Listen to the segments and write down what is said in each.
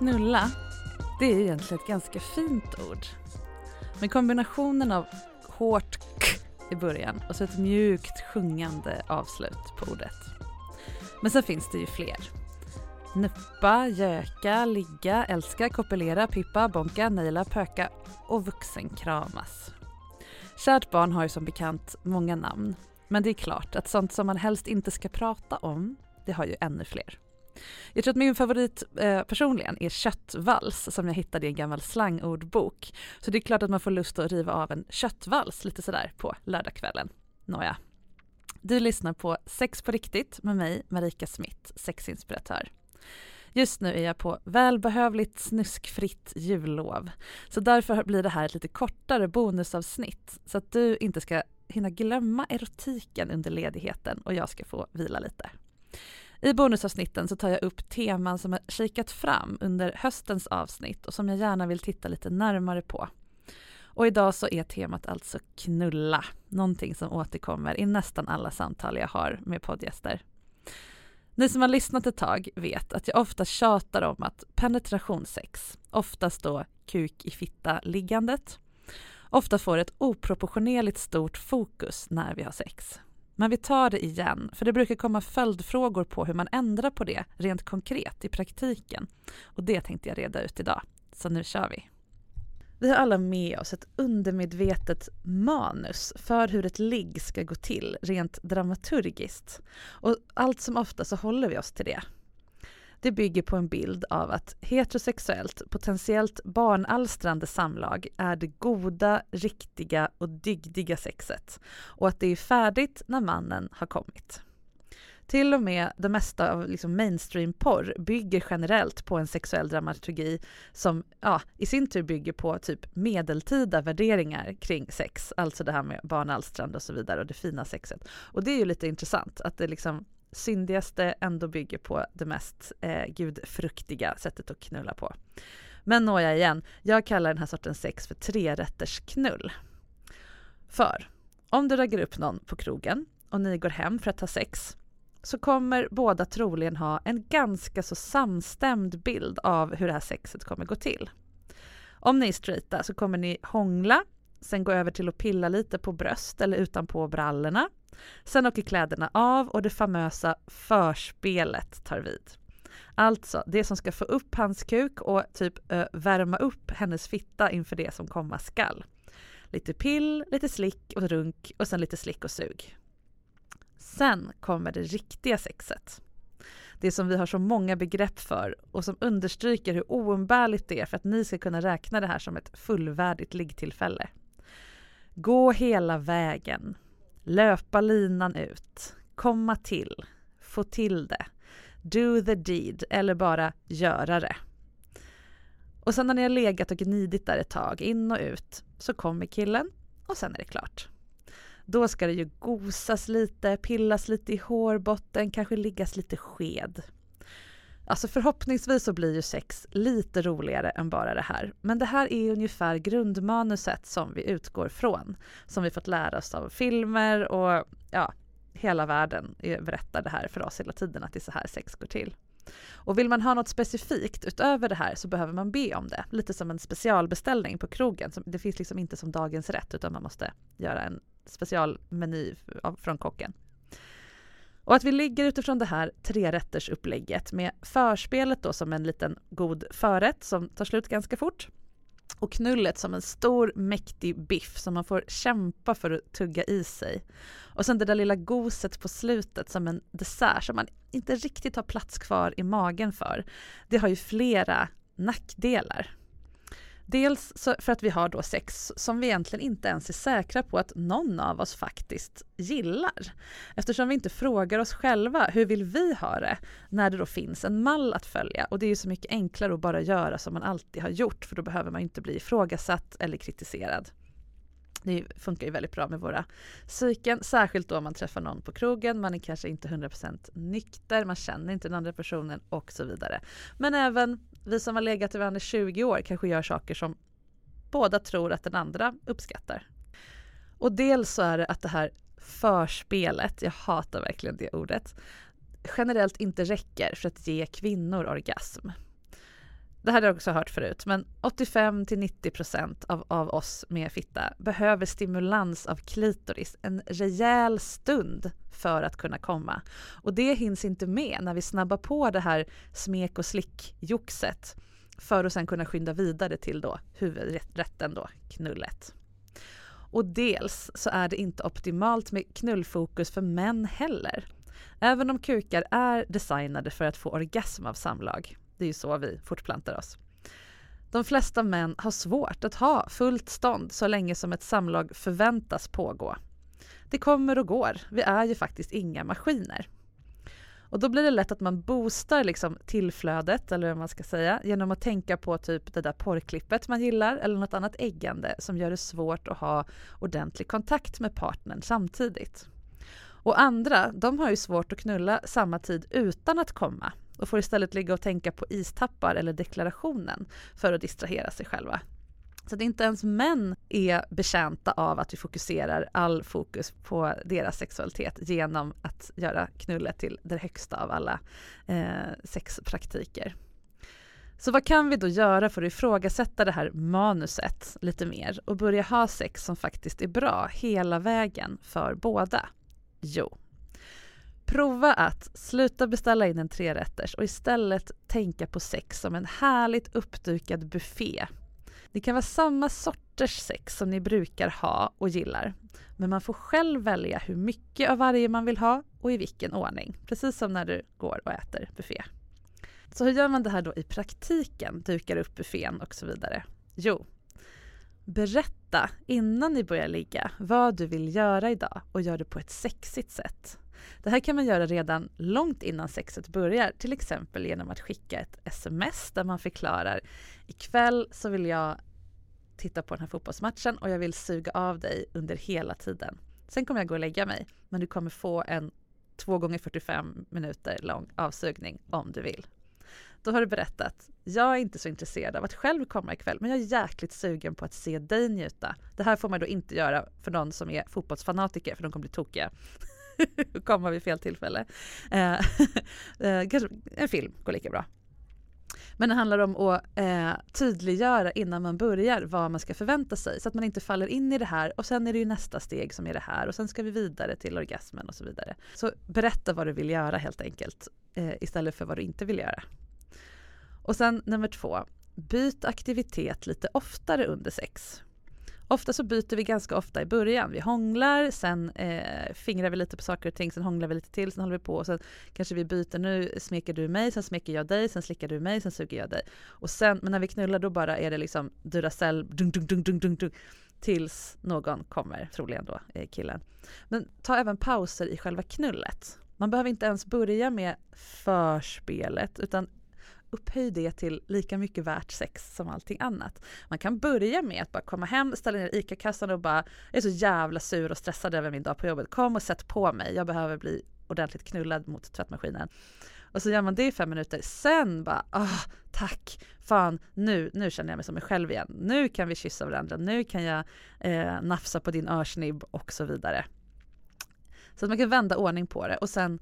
Knulla, det är egentligen ett ganska fint ord. Men kombinationen av hårt k i början och så ett mjukt sjungande avslut på ordet. Men sen finns det ju fler. Nuppa, göka, ligga, älska, kopulera, pippa, bonka, naila, pöka och vuxenkramas. Kärt barn har ju som bekant många namn. Men det är klart att sånt som man helst inte ska prata om, det har ju ännu fler. Jag tror att min favorit eh, personligen är köttvals som jag hittade i en gammal slangordbok. Så det är klart att man får lust att riva av en köttvals lite sådär på lördagskvällen. Nåja. Du lyssnar på Sex på riktigt med mig, Marika Smith, sexinspiratör. Just nu är jag på välbehövligt snuskfritt jullov. Så därför blir det här ett lite kortare bonusavsnitt så att du inte ska hinna glömma erotiken under ledigheten och jag ska få vila lite. I bonusavsnitten så tar jag upp teman som jag kikat fram under höstens avsnitt och som jag gärna vill titta lite närmare på. Och idag så är temat alltså knulla, någonting som återkommer i nästan alla samtal jag har med poddgäster. Ni som har lyssnat ett tag vet att jag ofta tjatar om att penetrationssex, oftast då kuk i fitta liggandet, ofta får ett oproportionerligt stort fokus när vi har sex. Men vi tar det igen, för det brukar komma följdfrågor på hur man ändrar på det rent konkret i praktiken. Och det tänkte jag reda ut idag. Så nu kör vi. Vi har alla med oss ett undermedvetet manus för hur ett ligg ska gå till rent dramaturgiskt. Och allt som ofta så håller vi oss till det. Det bygger på en bild av att heterosexuellt, potentiellt barnalstrande samlag är det goda, riktiga och dygdiga sexet och att det är färdigt när mannen har kommit. Till och med det mesta av liksom mainstream-porr bygger generellt på en sexuell dramaturgi som ja, i sin tur bygger på typ medeltida värderingar kring sex, alltså det här med barnalstrande och så vidare och det fina sexet. Och det är ju lite intressant att det liksom syndigaste ändå bygger på det mest eh, gudfruktiga sättet att knulla på. Men nåja igen, jag kallar den här sortens sex för trerättersknull. För om du raggar upp någon på krogen och ni går hem för att ha sex så kommer båda troligen ha en ganska så samstämd bild av hur det här sexet kommer gå till. Om ni är straighta så kommer ni hångla, sen gå över till att pilla lite på bröst eller utanpå brallorna. Sen åker kläderna av och det famösa förspelet tar vid. Alltså det som ska få upp hans kuk och typ äh, värma upp hennes fitta inför det som komma skall. Lite pill, lite slick och runk och sen lite slick och sug. Sen kommer det riktiga sexet. Det som vi har så många begrepp för och som understryker hur oumbärligt det är för att ni ska kunna räkna det här som ett fullvärdigt liggtillfälle. Gå hela vägen. Löpa linan ut. Komma till. Få till det. Do the deed eller bara göra det. Och sen när ni har legat och gnidit där ett tag, in och ut, så kommer killen och sen är det klart. Då ska det ju gosas lite, pillas lite i hårbotten, kanske liggas lite sked. Alltså förhoppningsvis så blir ju sex lite roligare än bara det här. Men det här är ungefär grundmanuset som vi utgår från. Som vi fått lära oss av filmer och ja, hela världen eh, berättar det här för oss hela tiden att det är så här sex går till. Och vill man ha något specifikt utöver det här så behöver man be om det. Lite som en specialbeställning på krogen. Det finns liksom inte som dagens rätt utan man måste göra en specialmeny från kocken. Och att vi ligger utifrån det här trerättersupplägget med förspelet då som en liten god förrätt som tar slut ganska fort och knullet som en stor mäktig biff som man får kämpa för att tugga i sig. Och sen det där lilla goset på slutet som en dessert som man inte riktigt har plats kvar i magen för. Det har ju flera nackdelar. Dels för att vi har då sex som vi egentligen inte ens är säkra på att någon av oss faktiskt gillar. Eftersom vi inte frågar oss själva hur vill vi ha det när det då finns en mall att följa. Och det är ju så mycket enklare att bara göra som man alltid har gjort för då behöver man inte bli ifrågasatt eller kritiserad. Det funkar ju väldigt bra med våra psyken, särskilt då om man träffar någon på krogen, man är kanske inte 100% nykter, man känner inte den andra personen och så vidare. Men även vi som har legat i varandra i 20 år kanske gör saker som båda tror att den andra uppskattar. Och dels så är det att det här förspelet, jag hatar verkligen det ordet, generellt inte räcker för att ge kvinnor orgasm. Det här har jag också hört förut, men 85 till 90 procent av, av oss med fitta behöver stimulans av klitoris en rejäl stund för att kunna komma. Och det hinns inte med när vi snabbar på det här smek och slick-joxet för att sen kunna skynda vidare till då huvudrätten då, knullet. Och dels så är det inte optimalt med knullfokus för män heller. Även om kukar är designade för att få orgasm av samlag det är ju så vi fortplantar oss. De flesta män har svårt att ha fullt stånd så länge som ett samlag förväntas pågå. Det kommer och går. Vi är ju faktiskt inga maskiner. Och då blir det lätt att man boostar liksom tillflödet, eller vad man ska säga, genom att tänka på typ det där porrklippet man gillar eller något annat äggande som gör det svårt att ha ordentlig kontakt med partnern samtidigt. Och andra, de har ju svårt att knulla samma tid utan att komma och får istället ligga och tänka på istappar eller deklarationen för att distrahera sig själva. Så att inte ens män är betjänta av att vi fokuserar all fokus på deras sexualitet genom att göra knullet till det högsta av alla eh, sexpraktiker. Så vad kan vi då göra för att ifrågasätta det här manuset lite mer och börja ha sex som faktiskt är bra hela vägen för båda? Jo, Prova att sluta beställa in en trerätters och istället tänka på sex som en härligt uppdukad buffé. Det kan vara samma sorters sex som ni brukar ha och gillar. Men man får själv välja hur mycket av varje man vill ha och i vilken ordning. Precis som när du går och äter buffé. Så hur gör man det här då i praktiken? Dukar upp buffén och så vidare? Jo, berätta innan ni börjar ligga vad du vill göra idag och gör det på ett sexigt sätt. Det här kan man göra redan långt innan sexet börjar, till exempel genom att skicka ett sms där man förklarar ikväll så vill jag titta på den här fotbollsmatchen och jag vill suga av dig under hela tiden. Sen kommer jag gå och lägga mig, men du kommer få en 2 gånger 45 minuter lång avsugning om du vill. Då har du berättat, jag är inte så intresserad av att själv komma ikväll, men jag är jäkligt sugen på att se dig njuta. Det här får man då inte göra för någon som är fotbollsfanatiker, för de kommer bli tokiga. komma vid fel tillfälle. Eh, eh, kanske en film går lika bra. Men det handlar om att eh, tydliggöra innan man börjar vad man ska förvänta sig så att man inte faller in i det här och sen är det ju nästa steg som är det här och sen ska vi vidare till orgasmen och så vidare. Så berätta vad du vill göra helt enkelt eh, istället för vad du inte vill göra. Och sen nummer två, byt aktivitet lite oftare under sex. Ofta så byter vi ganska ofta i början. Vi hånglar, sen eh, fingrar vi lite på saker och ting, sen hånglar vi lite till, sen håller vi på och sen kanske vi byter. Nu smeker du mig, sen smeker jag dig, sen slickar du mig, sen suger jag dig. Och sen, men när vi knullar då bara är det liksom Duracell, dung, dung, dung, dung, dung, dung tills någon kommer, troligen då eh, killen. Men ta även pauser i själva knullet. Man behöver inte ens börja med förspelet utan upphöj det till lika mycket värt sex som allting annat. Man kan börja med att bara komma hem, ställa ner ICA-kassan och bara, jag är så jävla sur och stressad över min dag på jobbet. Kom och sätt på mig, jag behöver bli ordentligt knullad mot tvättmaskinen. Och så gör man det i fem minuter. Sen bara, ah, tack, fan, nu, nu känner jag mig som mig själv igen. Nu kan vi kyssa varandra, nu kan jag eh, nafsa på din örsnibb och så vidare. Så att man kan vända ordning på det och sen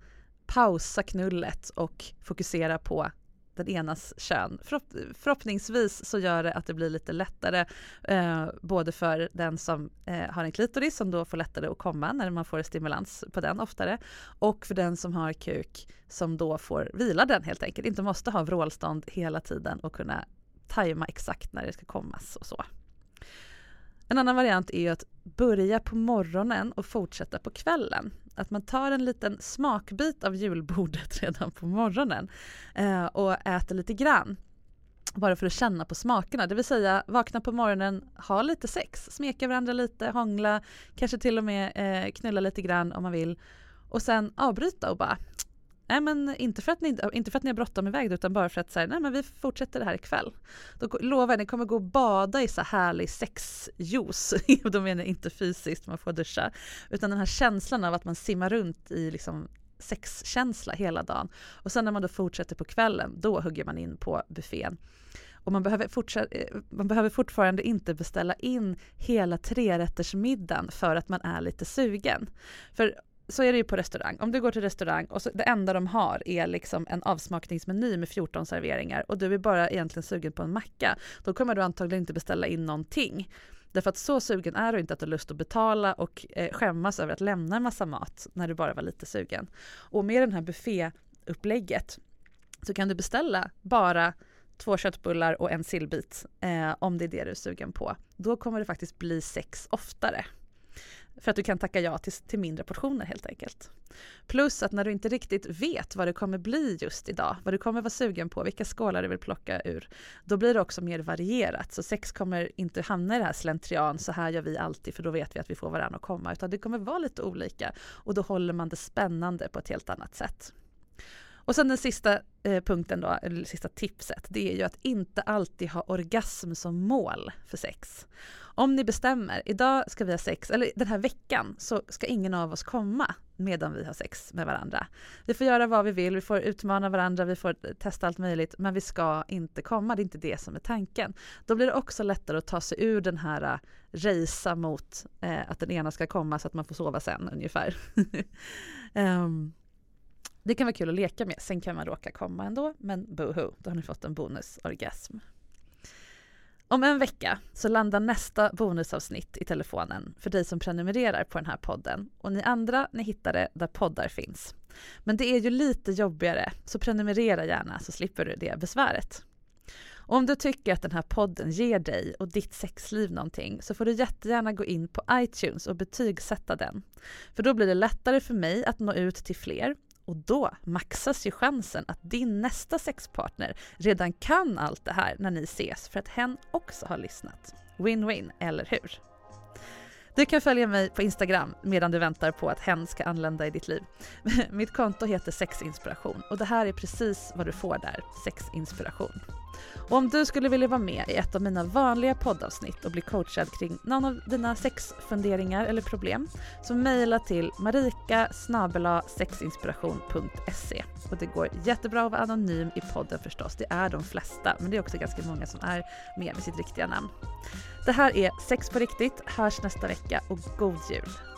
pausa knullet och fokusera på den enas kön. Förhopp förhoppningsvis så gör det att det blir lite lättare eh, både för den som eh, har en klitoris som då får lättare att komma när man får stimulans på den oftare och för den som har kuk som då får vila den helt enkelt, inte måste ha vrålstånd hela tiden och kunna tajma exakt när det ska kommas och så. En annan variant är att börja på morgonen och fortsätta på kvällen. Att man tar en liten smakbit av julbordet redan på morgonen eh, och äter lite grann. Bara för att känna på smakerna, det vill säga vakna på morgonen, ha lite sex, smeka varandra lite, hångla, kanske till och med eh, knulla lite grann om man vill. Och sen avbryta och bara Nej men inte för att ni, inte för att ni har bråttom iväg utan bara för att säga nej men vi fortsätter det här ikväll. Då lovar jag, ni kommer gå och bada i så härlig sexjuice. Då menar jag inte fysiskt, man får duscha. Utan den här känslan av att man simmar runt i liksom sexkänsla hela dagen. Och sen när man då fortsätter på kvällen, då hugger man in på buffén. Och man behöver, eh, man behöver fortfarande inte beställa in hela trerättersmiddagen för att man är lite sugen. För så är det ju på restaurang. Om du går till restaurang och så, det enda de har är liksom en avsmakningsmeny med 14 serveringar och du är bara egentligen sugen på en macka, då kommer du antagligen inte beställa in någonting. Därför att så sugen är du inte att du har lust att betala och eh, skämmas över att lämna en massa mat när du bara var lite sugen. Och med den här bufféupplägget så kan du beställa bara två köttbullar och en sillbit eh, om det är det du är sugen på. Då kommer det faktiskt bli sex oftare. För att du kan tacka ja till, till mindre portioner helt enkelt. Plus att när du inte riktigt vet vad det kommer bli just idag, vad du kommer vara sugen på, vilka skålar du vill plocka ur, då blir det också mer varierat. Så sex kommer inte hamna i det här slentrian, så här gör vi alltid för då vet vi att vi får varandra att komma, utan det kommer vara lite olika och då håller man det spännande på ett helt annat sätt. Och sen den sista eh, punkten då, eller sista tipset, det är ju att inte alltid ha orgasm som mål för sex. Om ni bestämmer, idag ska vi ha sex, eller den här veckan så ska ingen av oss komma medan vi har sex med varandra. Vi får göra vad vi vill, vi får utmana varandra, vi får testa allt möjligt, men vi ska inte komma, det är inte det som är tanken. Då blir det också lättare att ta sig ur den här eh, rejsa mot eh, att den ena ska komma så att man får sova sen ungefär. um, det kan vara kul att leka med, sen kan man råka komma ändå, men boho, då har ni fått en bonusorgasm. Om en vecka så landar nästa bonusavsnitt i telefonen för dig som prenumererar på den här podden. Och ni andra, ni hittar det där poddar finns. Men det är ju lite jobbigare, så prenumerera gärna så slipper du det besväret. Och om du tycker att den här podden ger dig och ditt sexliv någonting så får du jättegärna gå in på iTunes och betygsätta den. För då blir det lättare för mig att nå ut till fler och då maxas ju chansen att din nästa sexpartner redan kan allt det här när ni ses för att hen också har lyssnat. Win-win, eller hur? Du kan följa mig på Instagram medan du väntar på att hen ska anlända i ditt liv. Mitt konto heter sexinspiration och det här är precis vad du får där, sexinspiration. Och om du skulle vilja vara med i ett av mina vanliga poddavsnitt och bli coachad kring någon av dina sexfunderingar eller problem så mejla till marika sexinspiration.se och det går jättebra att vara anonym i podden förstås, det är de flesta men det är också ganska många som är med med sitt riktiga namn. Det här är Sex på riktigt, hörs nästa vecka och god jul!